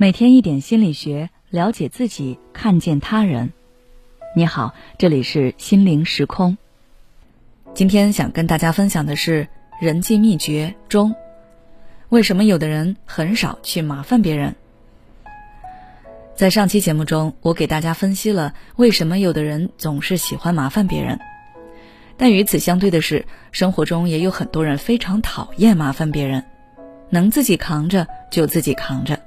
每天一点心理学，了解自己，看见他人。你好，这里是心灵时空。今天想跟大家分享的是人际秘诀中，为什么有的人很少去麻烦别人？在上期节目中，我给大家分析了为什么有的人总是喜欢麻烦别人，但与此相对的是，生活中也有很多人非常讨厌麻烦别人，能自己扛着就自己扛着。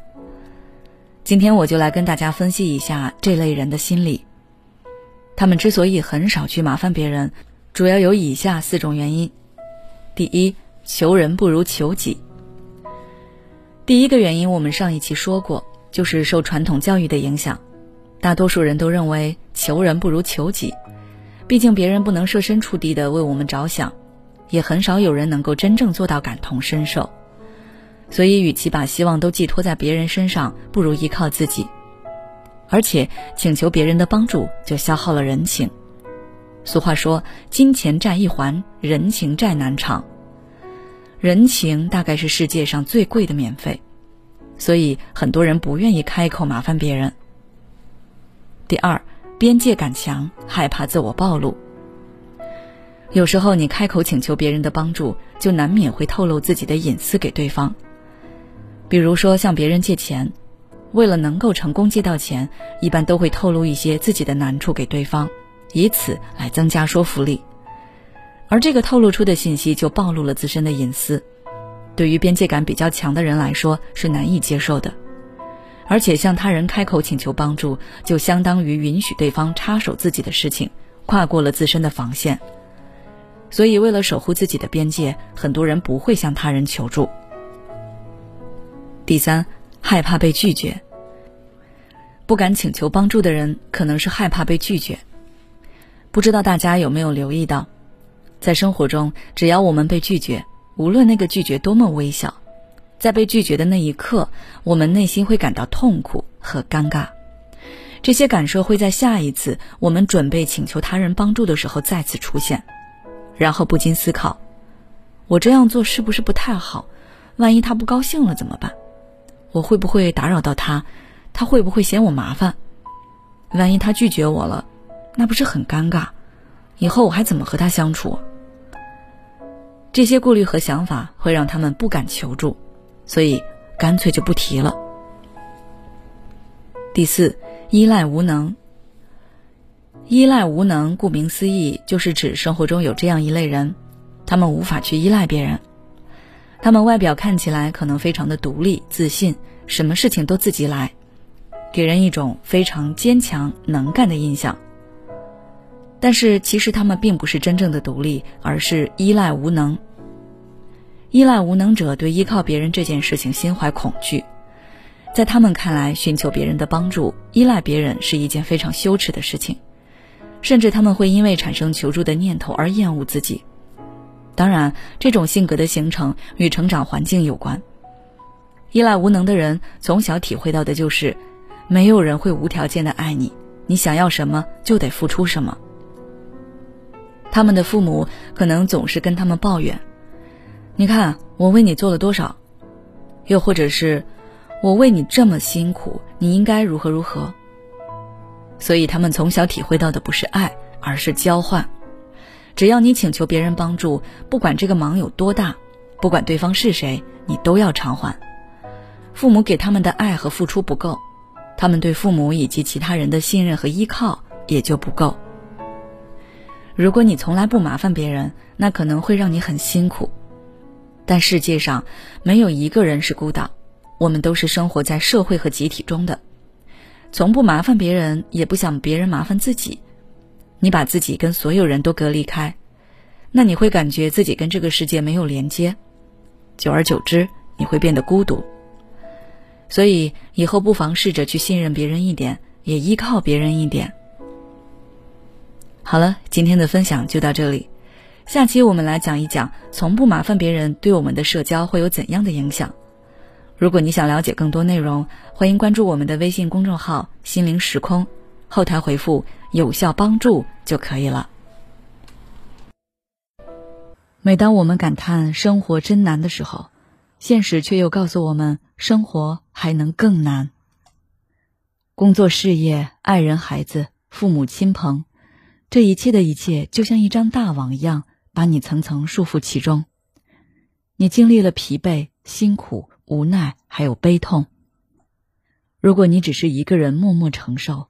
今天我就来跟大家分析一下这类人的心理。他们之所以很少去麻烦别人，主要有以下四种原因：第一，求人不如求己。第一个原因，我们上一期说过，就是受传统教育的影响，大多数人都认为求人不如求己。毕竟别人不能设身处地的为我们着想，也很少有人能够真正做到感同身受。所以，与其把希望都寄托在别人身上，不如依靠自己。而且，请求别人的帮助就消耗了人情。俗话说：“金钱债易还，人情债难偿。”人情大概是世界上最贵的免费，所以很多人不愿意开口麻烦别人。第二，边界感强，害怕自我暴露。有时候，你开口请求别人的帮助，就难免会透露自己的隐私给对方。比如说，向别人借钱，为了能够成功借到钱，一般都会透露一些自己的难处给对方，以此来增加说服力。而这个透露出的信息就暴露了自身的隐私，对于边界感比较强的人来说是难以接受的。而且向他人开口请求帮助，就相当于允许对方插手自己的事情，跨过了自身的防线。所以，为了守护自己的边界，很多人不会向他人求助。第三，害怕被拒绝。不敢请求帮助的人，可能是害怕被拒绝。不知道大家有没有留意到，在生活中，只要我们被拒绝，无论那个拒绝多么微小，在被拒绝的那一刻，我们内心会感到痛苦和尴尬。这些感受会在下一次我们准备请求他人帮助的时候再次出现，然后不禁思考：我这样做是不是不太好？万一他不高兴了怎么办？我会不会打扰到他？他会不会嫌我麻烦？万一他拒绝我了，那不是很尴尬？以后我还怎么和他相处？这些顾虑和想法会让他们不敢求助，所以干脆就不提了。第四，依赖无能。依赖无能，顾名思义，就是指生活中有这样一类人，他们无法去依赖别人。他们外表看起来可能非常的独立自信，什么事情都自己来，给人一种非常坚强能干的印象。但是其实他们并不是真正的独立，而是依赖无能。依赖无能者对依靠别人这件事情心怀恐惧，在他们看来，寻求别人的帮助、依赖别人是一件非常羞耻的事情，甚至他们会因为产生求助的念头而厌恶自己。当然，这种性格的形成与成长环境有关。依赖无能的人从小体会到的就是，没有人会无条件的爱你，你想要什么就得付出什么。他们的父母可能总是跟他们抱怨：“你看我为你做了多少。”又或者是“我为你这么辛苦，你应该如何如何。”所以他们从小体会到的不是爱，而是交换。只要你请求别人帮助，不管这个忙有多大，不管对方是谁，你都要偿还。父母给他们的爱和付出不够，他们对父母以及其他人的信任和依靠也就不够。如果你从来不麻烦别人，那可能会让你很辛苦。但世界上没有一个人是孤岛，我们都是生活在社会和集体中的，从不麻烦别人，也不想别人麻烦自己。你把自己跟所有人都隔离开，那你会感觉自己跟这个世界没有连接，久而久之，你会变得孤独。所以以后不妨试着去信任别人一点，也依靠别人一点。好了，今天的分享就到这里，下期我们来讲一讲从不麻烦别人对我们的社交会有怎样的影响。如果你想了解更多内容，欢迎关注我们的微信公众号“心灵时空”。后台回复“有效帮助”就可以了。每当我们感叹生活真难的时候，现实却又告诉我们，生活还能更难。工作、事业、爱人、孩子、父母亲朋，这一切的一切，就像一张大网一样，把你层层束缚其中。你经历了疲惫、辛苦、无奈，还有悲痛。如果你只是一个人默默承受，